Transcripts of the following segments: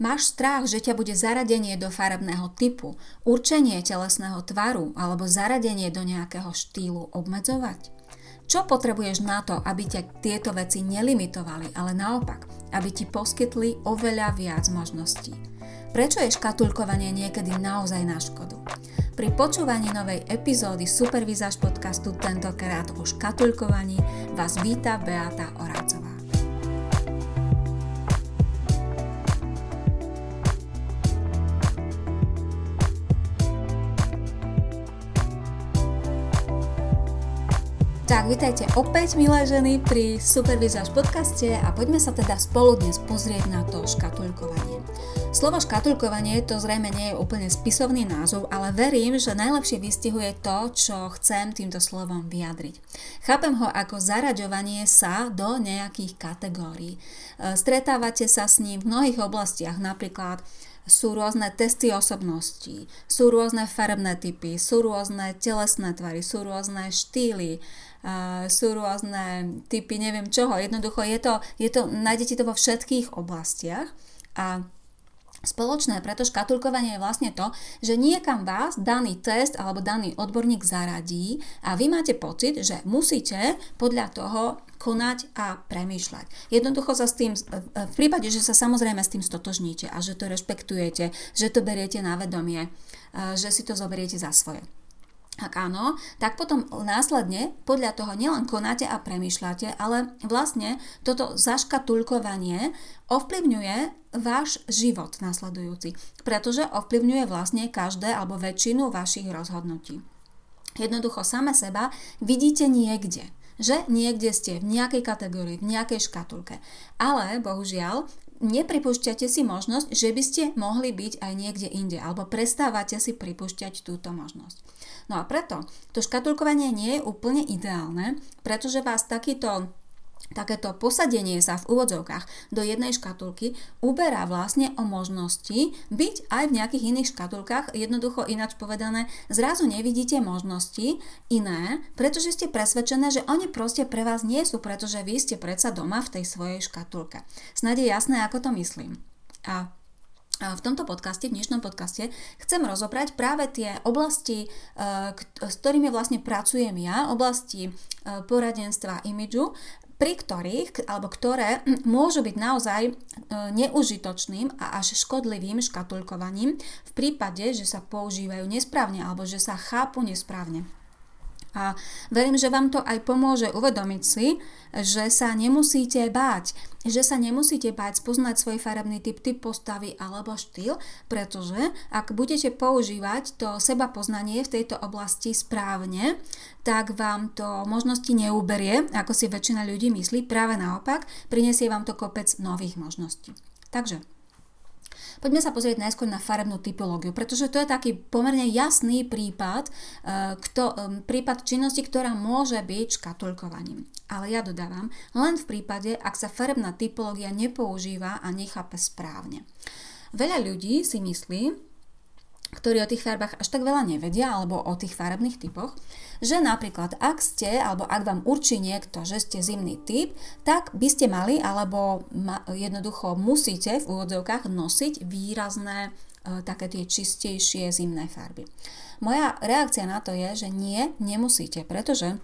Máš strach, že ťa bude zaradenie do farebného typu, určenie telesného tvaru alebo zaradenie do nejakého štýlu obmedzovať? Čo potrebuješ na to, aby ťa tieto veci nelimitovali, ale naopak, aby ti poskytli oveľa viac možností? Prečo je škatulkovanie niekedy naozaj na škodu? Pri počúvaní novej epizódy Supervizáž podcastu tentokrát o škatulkovaní vás víta Beata Orácová. Tak, vítajte opäť, milé ženy, pri Supervizáž podcaste a poďme sa teda spolu dnes pozrieť na to škatulkovanie. Slovo škatulkovanie to zrejme nie je úplne spisovný názov, ale verím, že najlepšie vystihuje to, čo chcem týmto slovom vyjadriť. Chápem ho ako zaraďovanie sa do nejakých kategórií. E, stretávate sa s ním v mnohých oblastiach, napríklad sú rôzne testy osobností, sú rôzne farebné typy, sú rôzne telesné tvary, sú rôzne štýly, sú rôzne typy neviem čoho. Jednoducho je to, je to, nájdete to vo všetkých oblastiach a Spoločné preto škatulkovanie je vlastne to, že niekam vás daný test alebo daný odborník zaradí a vy máte pocit, že musíte podľa toho konať a premýšľať. Jednoducho sa s tým, v prípade, že sa samozrejme s tým stotožníte a že to rešpektujete, že to beriete na vedomie, že si to zoberiete za svoje. Ak áno, tak potom následne podľa toho nielen konáte a premýšľate, ale vlastne toto zaškatulkovanie ovplyvňuje váš život nasledujúci, pretože ovplyvňuje vlastne každé alebo väčšinu vašich rozhodnutí. Jednoducho same seba vidíte niekde, že niekde ste v nejakej kategórii, v nejakej škatulke. Ale bohužiaľ, nepripúšťate si možnosť, že by ste mohli byť aj niekde inde, alebo prestávate si pripúšťať túto možnosť. No a preto to škatulkovanie nie je úplne ideálne, pretože vás takýto takéto posadenie sa v úvodzovkách do jednej škatulky uberá vlastne o možnosti byť aj v nejakých iných škatulkách, jednoducho ináč povedané, zrazu nevidíte možnosti iné, pretože ste presvedčené, že oni proste pre vás nie sú, pretože vy ste predsa doma v tej svojej škatulke. Snad je jasné, ako to myslím. A v tomto podcaste, v dnešnom podcaste, chcem rozobrať práve tie oblasti, e, s ktorými vlastne pracujem ja, oblasti e, poradenstva imidžu, pri ktorých, alebo ktoré môžu byť naozaj e, neužitočným a až škodlivým škatulkovaním v prípade, že sa používajú nesprávne alebo že sa chápu nesprávne. A verím, že vám to aj pomôže uvedomiť si, že sa nemusíte báť, že sa nemusíte báť spoznať svoj farebný typ, typ postavy alebo štýl, pretože ak budete používať to seba poznanie v tejto oblasti správne, tak vám to možnosti neuberie, ako si väčšina ľudí myslí, práve naopak, prinesie vám to kopec nových možností. Takže Poďme sa pozrieť najskôr na farebnú typológiu, pretože to je taký pomerne jasný prípad, e, kto, prípad činnosti, ktorá môže byť škatulkovaním. Ale ja dodávam, len v prípade, ak sa farebná typológia nepoužíva a nechápe správne. Veľa ľudí si myslí, ktorí o tých farbách až tak veľa nevedia, alebo o tých farebných typoch, že napríklad ak ste, alebo ak vám určí niekto, že ste zimný typ, tak by ste mali, alebo ma, jednoducho musíte v úvodzovkách nosiť výrazné e, také tie čistejšie zimné farby. Moja reakcia na to je, že nie, nemusíte, pretože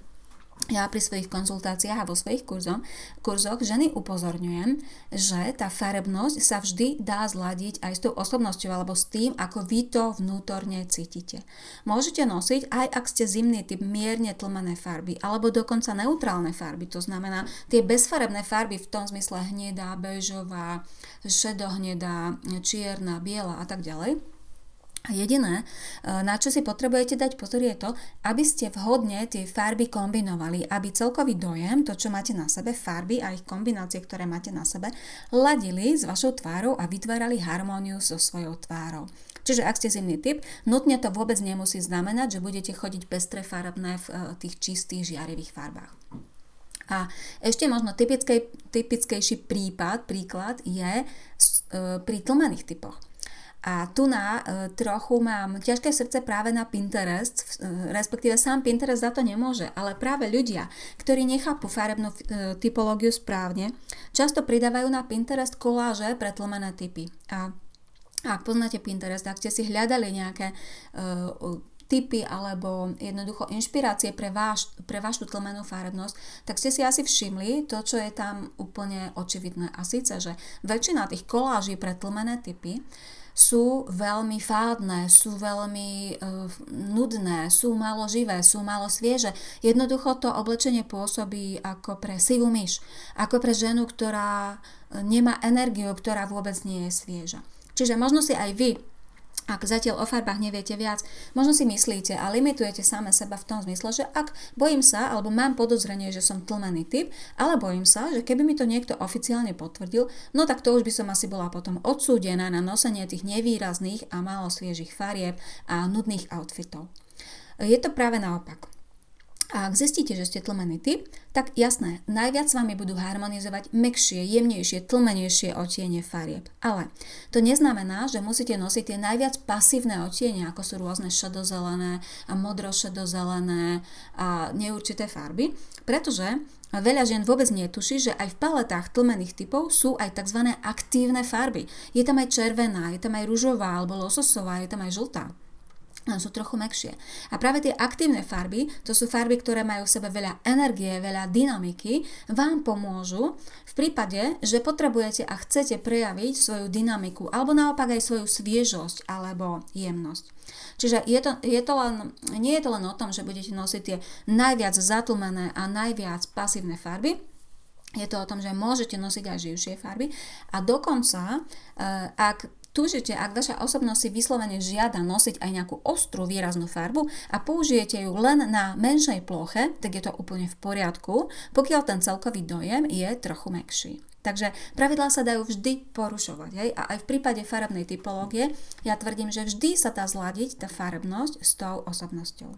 ja pri svojich konzultáciách a vo svojich kurzom, kurzoch ženy upozorňujem, že tá farebnosť sa vždy dá zladiť aj s tou osobnosťou alebo s tým, ako vy to vnútorne cítite. Môžete nosiť aj ak ste zimný typ mierne tlmené farby alebo dokonca neutrálne farby, to znamená tie bezfarebné farby v tom zmysle hnedá, bežová, šedohnedá, čierna, biela a tak ďalej a jediné, e, na čo si potrebujete dať pozor je to, aby ste vhodne tie farby kombinovali, aby celkový dojem, to čo máte na sebe, farby a ich kombinácie, ktoré máte na sebe, ladili s vašou tvárou a vytvárali harmóniu so svojou tvárou. Čiže ak ste zimný typ, nutne to vôbec nemusí znamenať, že budete chodiť pestré farebné v e, tých čistých žiarivých farbách. A ešte možno typickej, typickejší prípad, príklad je e, pri tlmených typoch. A tu na e, trochu mám ťažké srdce práve na Pinterest, e, respektíve sám Pinterest za to nemôže, ale práve ľudia, ktorí nechápu farebnú e, typológiu správne, často pridávajú na Pinterest koláže pre tlmené typy. A ak poznáte Pinterest, ak ste si hľadali nejaké uh, typy alebo jednoducho inšpirácie pre, váš, pre vašu tlmenú farebnosť, tak ste si asi všimli to, čo je tam úplne očividné. A síce, že väčšina tých koláží pre tlmené typy sú veľmi fádne, sú veľmi uh, nudné, sú málo živé, sú málo svieže. Jednoducho to oblečenie pôsobí ako pre sivú myš, ako pre ženu, ktorá nemá energiu, ktorá vôbec nie je svieža. Čiže možno si aj vy ak zatiaľ o farbách neviete viac, možno si myslíte a limitujete same seba v tom zmysle, že ak bojím sa alebo mám podozrenie, že som tlmený typ, ale bojím sa, že keby mi to niekto oficiálne potvrdil, no tak to už by som asi bola potom odsúdená na nosenie tých nevýrazných a málo sviežých farieb a nudných outfitov. Je to práve naopak. A ak zistíte, že ste tlmený typ, tak jasné, najviac s vami budú harmonizovať mekšie, jemnejšie, tlmenejšie otiene farieb. Ale to neznamená, že musíte nosiť tie najviac pasívne otiene, ako sú rôzne šedozelené a modrošedozelené a neurčité farby, pretože Veľa žien vôbec netuší, že aj v paletách tlmených typov sú aj tzv. aktívne farby. Je tam aj červená, je tam aj rúžová alebo lososová, je tam aj žltá sú trochu mekšie. A práve tie aktívne farby, to sú farby, ktoré majú v sebe veľa energie, veľa dynamiky, vám pomôžu v prípade, že potrebujete a chcete prejaviť svoju dynamiku alebo naopak aj svoju sviežosť alebo jemnosť. Čiže je to, je to len, nie je to len o tom, že budete nosiť tie najviac zatlmené a najviac pasívne farby, je to o tom, že môžete nosiť aj živšie farby a dokonca, eh, ak túžite, ak vaša osobnosť si vyslovene žiada nosiť aj nejakú ostrú výraznú farbu a použijete ju len na menšej ploche, tak je to úplne v poriadku, pokiaľ ten celkový dojem je trochu mekší. Takže pravidlá sa dajú vždy porušovať. Hej? A aj v prípade farebnej typológie ja tvrdím, že vždy sa dá zladiť tá farebnosť s tou osobnosťou.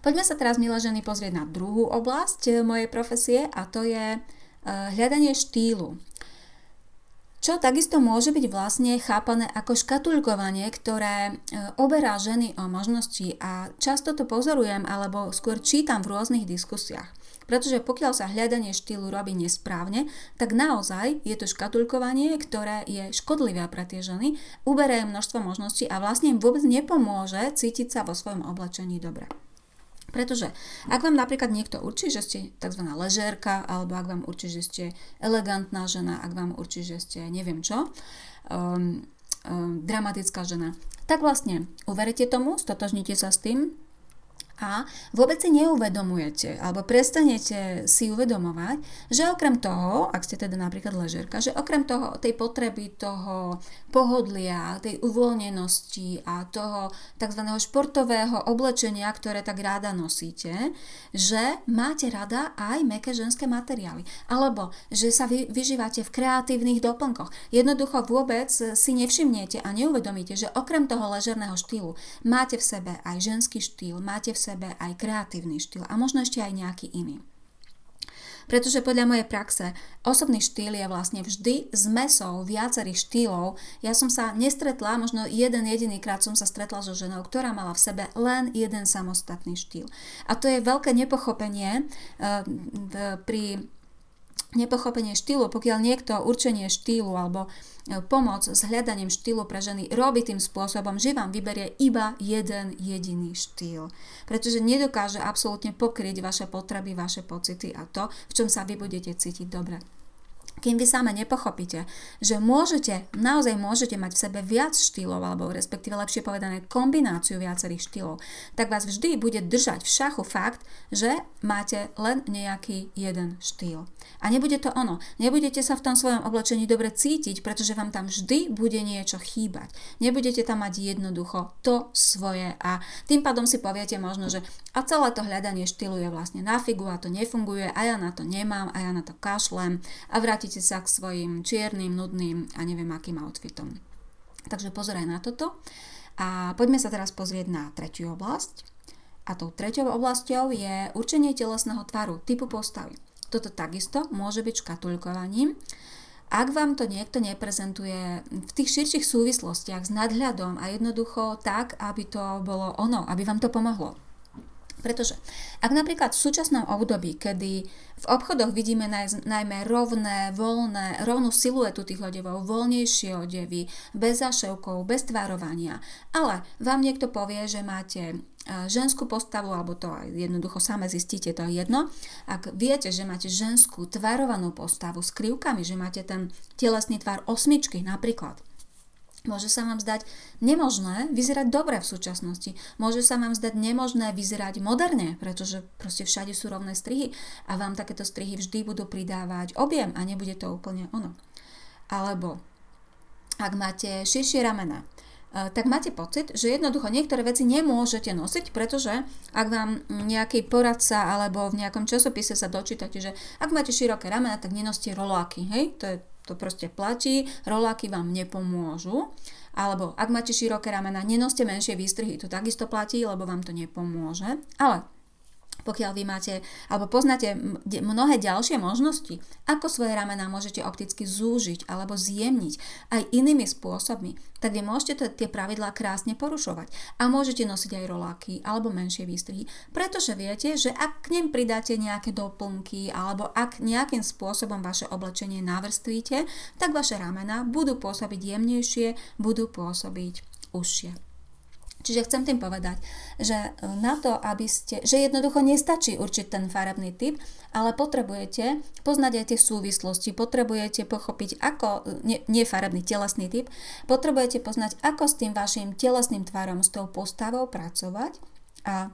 Poďme sa teraz, milé ženy, pozrieť na druhú oblasť eh, mojej profesie a to je eh, hľadanie štýlu. Čo takisto môže byť vlastne chápané ako škatulkovanie, ktoré e, oberá ženy o možnosti a často to pozorujem alebo skôr čítam v rôznych diskusiách. Pretože pokiaľ sa hľadanie štýlu robí nesprávne, tak naozaj je to škatulkovanie, ktoré je škodlivé pre tie ženy, uberie množstvo možností a vlastne im vôbec nepomôže cítiť sa vo svojom oblečení dobre. Pretože ak vám napríklad niekto určí, že ste tzv. ležérka, alebo ak vám určí, že ste elegantná žena, ak vám určí, že ste neviem čo, um, um, dramatická žena, tak vlastne uveríte tomu, stotožnite sa s tým, a vôbec si neuvedomujete alebo prestanete si uvedomovať, že okrem toho, ak ste teda napríklad ležerka, že okrem toho, tej potreby toho pohodlia, tej uvoľnenosti a toho tzv. športového oblečenia, ktoré tak ráda nosíte, že máte rada aj meké ženské materiály. Alebo že sa vy, vyžívate v kreatívnych doplnkoch. Jednoducho vôbec si nevšimnete a neuvedomíte, že okrem toho ležerného štýlu máte v sebe aj ženský štýl, máte v sebe aj kreatívny štýl a možno ešte aj nejaký iný. Pretože podľa mojej praxe osobný štýl je vlastne vždy zmesou viacerých štýlov. Ja som sa nestretla, možno jeden jediný krát som sa stretla so ženou, ktorá mala v sebe len jeden samostatný štýl. A to je veľké nepochopenie uh, pri nepochopenie štýlu, pokiaľ niekto určenie štýlu alebo e, pomoc s hľadaním štýlu pre ženy robí tým spôsobom, že vám vyberie iba jeden jediný štýl. Pretože nedokáže absolútne pokryť vaše potreby, vaše pocity a to, v čom sa vy budete cítiť dobre kým vy same nepochopíte, že môžete, naozaj môžete mať v sebe viac štýlov, alebo respektíve lepšie povedané kombináciu viacerých štýlov, tak vás vždy bude držať v šachu fakt, že máte len nejaký jeden štýl. A nebude to ono. Nebudete sa v tom svojom oblečení dobre cítiť, pretože vám tam vždy bude niečo chýbať. Nebudete tam mať jednoducho to svoje a tým pádom si poviete možno, že a celé to hľadanie štýlu je vlastne na figu a to nefunguje a ja na to nemám a ja na to kašlem a vrátite vrátite sa k svojim čiernym, nudným a neviem akým outfitom. Takže pozeraj na toto. A poďme sa teraz pozrieť na tretiu oblasť. A tou treťou oblasťou je určenie telesného tvaru, typu postavy. Toto takisto môže byť škatulkovaním. Ak vám to niekto neprezentuje v tých širších súvislostiach s nadhľadom a jednoducho tak, aby to bolo ono, aby vám to pomohlo Pretože ak napríklad v súčasnom období, kedy v obchodoch vidíme naj, najmä rovné, voľné, rovnú siluetu tých odevov, voľnejšie odevy, bez zaševkov, bez tvarovania, ale vám niekto povie, že máte e, ženskú postavu, alebo to aj jednoducho same zistíte, to je jedno. Ak viete, že máte ženskú tvarovanú postavu s krivkami, že máte ten telesný tvar osmičky napríklad, Môže sa vám zdať nemožné vyzerať dobre v súčasnosti. Môže sa vám zdať nemožné vyzerať moderne, pretože proste všade sú rovné strihy a vám takéto strihy vždy budú pridávať objem a nebude to úplne ono. Alebo ak máte širšie ramena, e, tak máte pocit, že jednoducho niektoré veci nemôžete nosiť, pretože ak vám nejaký poradca alebo v nejakom časopise sa dočítate, že ak máte široké ramena, tak nenoste roláky, hej? To je to proste platí, roláky vám nepomôžu. Alebo ak máte široké ramena, nenoste menšie výstrihy, to takisto platí, lebo vám to nepomôže. Ale pokiaľ vy máte, alebo poznáte mnohé ďalšie možnosti, ako svoje ramená môžete opticky zúžiť alebo zjemniť aj inými spôsobmi, tak vy môžete tie pravidlá krásne porušovať a môžete nosiť aj roláky alebo menšie výstrihy, pretože viete, že ak k nim pridáte nejaké doplnky alebo ak nejakým spôsobom vaše oblečenie navrstvíte, tak vaše ramená budú pôsobiť jemnejšie, budú pôsobiť užšie. Čiže chcem tým povedať, že e, na to, aby ste, že jednoducho nestačí určiť ten farebný typ, ale potrebujete poznať aj tie súvislosti, potrebujete pochopiť, ako, e, nie, nie farebný, telesný typ, potrebujete poznať, ako s tým vašim telesným tvarom, s tou postavou pracovať a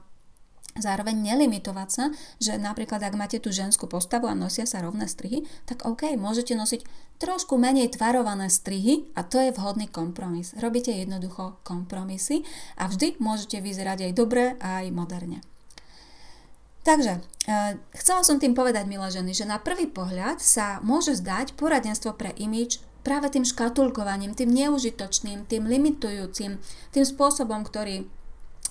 Zároveň nelimitovať sa, že napríklad ak máte tú ženskú postavu a nosia sa rovné strihy, tak OK, môžete nosiť trošku menej tvarované strihy a to je vhodný kompromis. Robíte jednoducho kompromisy a vždy môžete vyzerať aj dobre aj moderne. Takže, e, chcela som tým povedať, milé ženy, že na prvý pohľad sa môže zdať poradenstvo pre imič práve tým škatulkovaním, tým neužitočným, tým limitujúcim, tým spôsobom, ktorý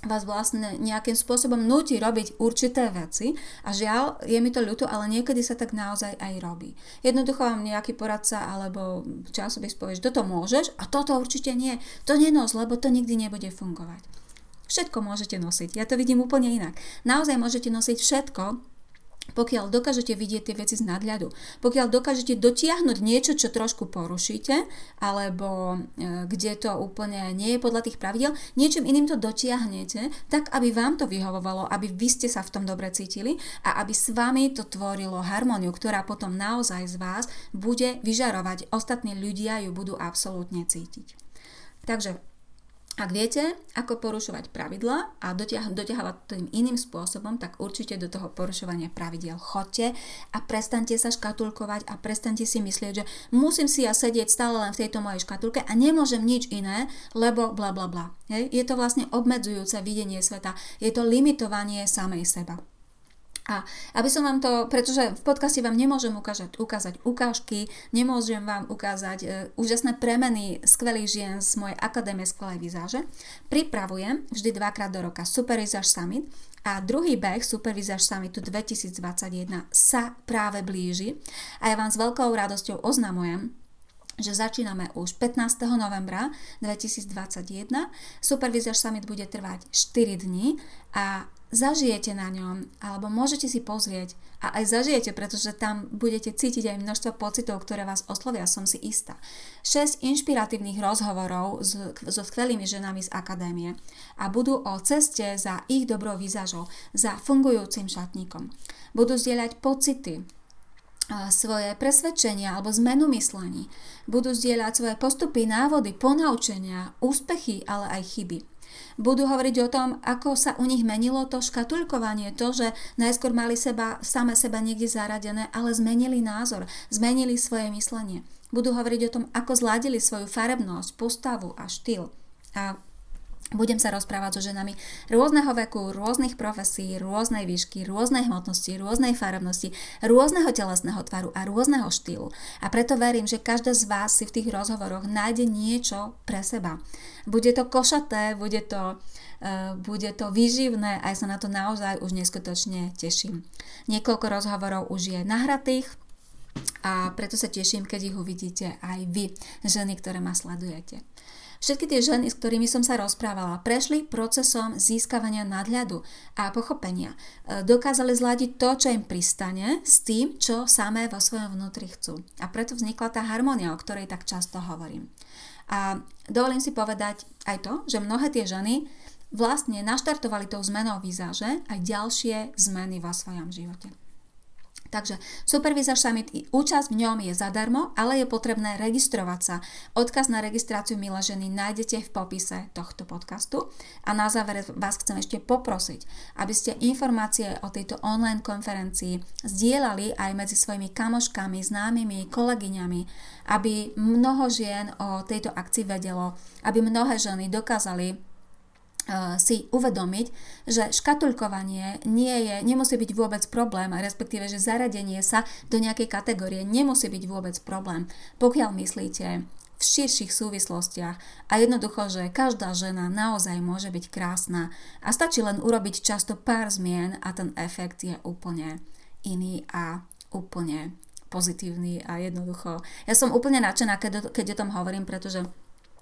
vás vlastne nejakým spôsobom nutí robiť určité veci a žiaľ, je mi to ľúto, ale niekedy sa tak naozaj aj robí. Jednoducho vám nejaký poradca alebo časopis povie, že toto môžeš a toto určite nie. To nenos, lebo to nikdy nebude fungovať. Všetko môžete nosiť. Ja to vidím úplne inak. Naozaj môžete nosiť všetko, pokiaľ dokážete vidieť tie veci z nadľadu, pokiaľ dokážete dotiahnuť niečo, čo trošku porušíte, alebo e, kde to úplne nie je podľa tých pravidel, niečím iným to dotiahnete, tak aby vám to vyhovovalo, aby vy ste sa v tom dobre cítili a aby s vami to tvorilo harmóniu, ktorá potom naozaj z vás bude vyžarovať. Ostatní ľudia ju budú absolútne cítiť. Takže ak viete, ako porušovať pravidla a dotiah- doťahovať tým iným spôsobom, tak určite do toho porušovania pravidel chodte a prestante sa škatulkovať a prestante si myslieť, že musím si ja sedieť stále len v tejto mojej škatulke a nemôžem nič iné, lebo bla bla bla. Je to vlastne obmedzujúce videnie sveta, je to limitovanie samej seba. A aby som vám to, pretože v podcaste vám nemôžem ukázať, ukázať ukážky, nemôžem vám ukázať e, úžasné premeny skvelých žien z mojej akadémie skvelej výzáže, pripravujem vždy dvakrát do roka Super Visage Summit a druhý beh Super Visage Summitu 2021 sa práve blíži a ja vám s veľkou radosťou oznamujem, že začíname už 15. novembra 2021. Super Visage Summit bude trvať 4 dní a zažijete na ňom, alebo môžete si pozrieť a aj zažijete, pretože tam budete cítiť aj množstvo pocitov, ktoré vás oslovia, som si istá. 6 inšpiratívnych rozhovorov s, so skvelými ženami z akadémie a budú o ceste za ich dobrou výzažou, za fungujúcim šatníkom. Budú zdieľať pocity, svoje presvedčenia alebo zmenu myslení. Budú zdieľať svoje postupy, návody, ponaučenia, úspechy, ale aj chyby budú hovoriť o tom, ako sa u nich menilo to škatulkovanie, to, že najskôr mali seba, same seba niekde zaradené, ale zmenili názor, zmenili svoje myslenie. Budú hovoriť o tom, ako zladili svoju farebnosť, postavu a štýl. A budem sa rozprávať so ženami rôzneho veku, rôznych profesí, rôznej výšky, rôznej hmotnosti, rôznej farebnosti, rôzneho telesného tvaru a rôzneho štýlu. A preto verím, že každá z vás si v tých rozhovoroch nájde niečo pre seba. Bude to košaté, bude to, uh, bude to výživné a ja sa na to naozaj už neskutočne teším. Niekoľko rozhovorov už je nahratých, a preto sa teším, keď ich uvidíte aj vy, ženy, ktoré ma sledujete. Všetky tie ženy, s ktorými som sa rozprávala, prešli procesom získavania nadhľadu a pochopenia. E, dokázali zladiť to, čo im pristane, s tým, čo samé vo svojom vnútri chcú. A preto vznikla tá harmónia, o ktorej tak často hovorím. A dovolím si povedať aj to, že mnohé tie ženy vlastne naštartovali tou zmenou výzaže aj ďalšie zmeny vo svojom živote. Takže Supervisor Summit, účasť v ňom je zadarmo, ale je potrebné registrovať sa. Odkaz na registráciu Milé ženy nájdete v popise tohto podcastu. A na záver vás chcem ešte poprosiť, aby ste informácie o tejto online konferencii zdieľali aj medzi svojimi kamoškami, známymi, kolegyňami, aby mnoho žien o tejto akcii vedelo, aby mnohé ženy dokázali si uvedomiť, že škatulkovanie nie je, nemusí byť vôbec problém, respektíve, že zaradenie sa do nejakej kategórie nemusí byť vôbec problém, pokiaľ myslíte v širších súvislostiach a jednoducho, že každá žena naozaj môže byť krásna a stačí len urobiť často pár zmien a ten efekt je úplne iný a úplne pozitívny a jednoducho. Ja som úplne nadšená, keď, keď o tom hovorím, pretože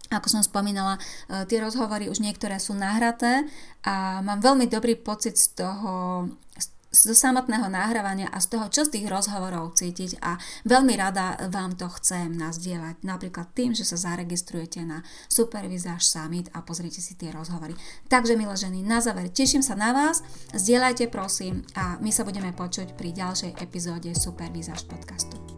ako som spomínala, e, tie rozhovory už niektoré sú nahraté a mám veľmi dobrý pocit z toho, z samotného nahrávania a z toho, čo z tých rozhovorov cítiť a veľmi rada vám to chcem nazdieľať. Napríklad tým, že sa zaregistrujete na Supervizáž Summit a pozrite si tie rozhovory. Takže, milé ženy, na záver teším sa na vás, zdieľajte prosím a my sa budeme počuť pri ďalšej epizóde Supervizáž podcastu.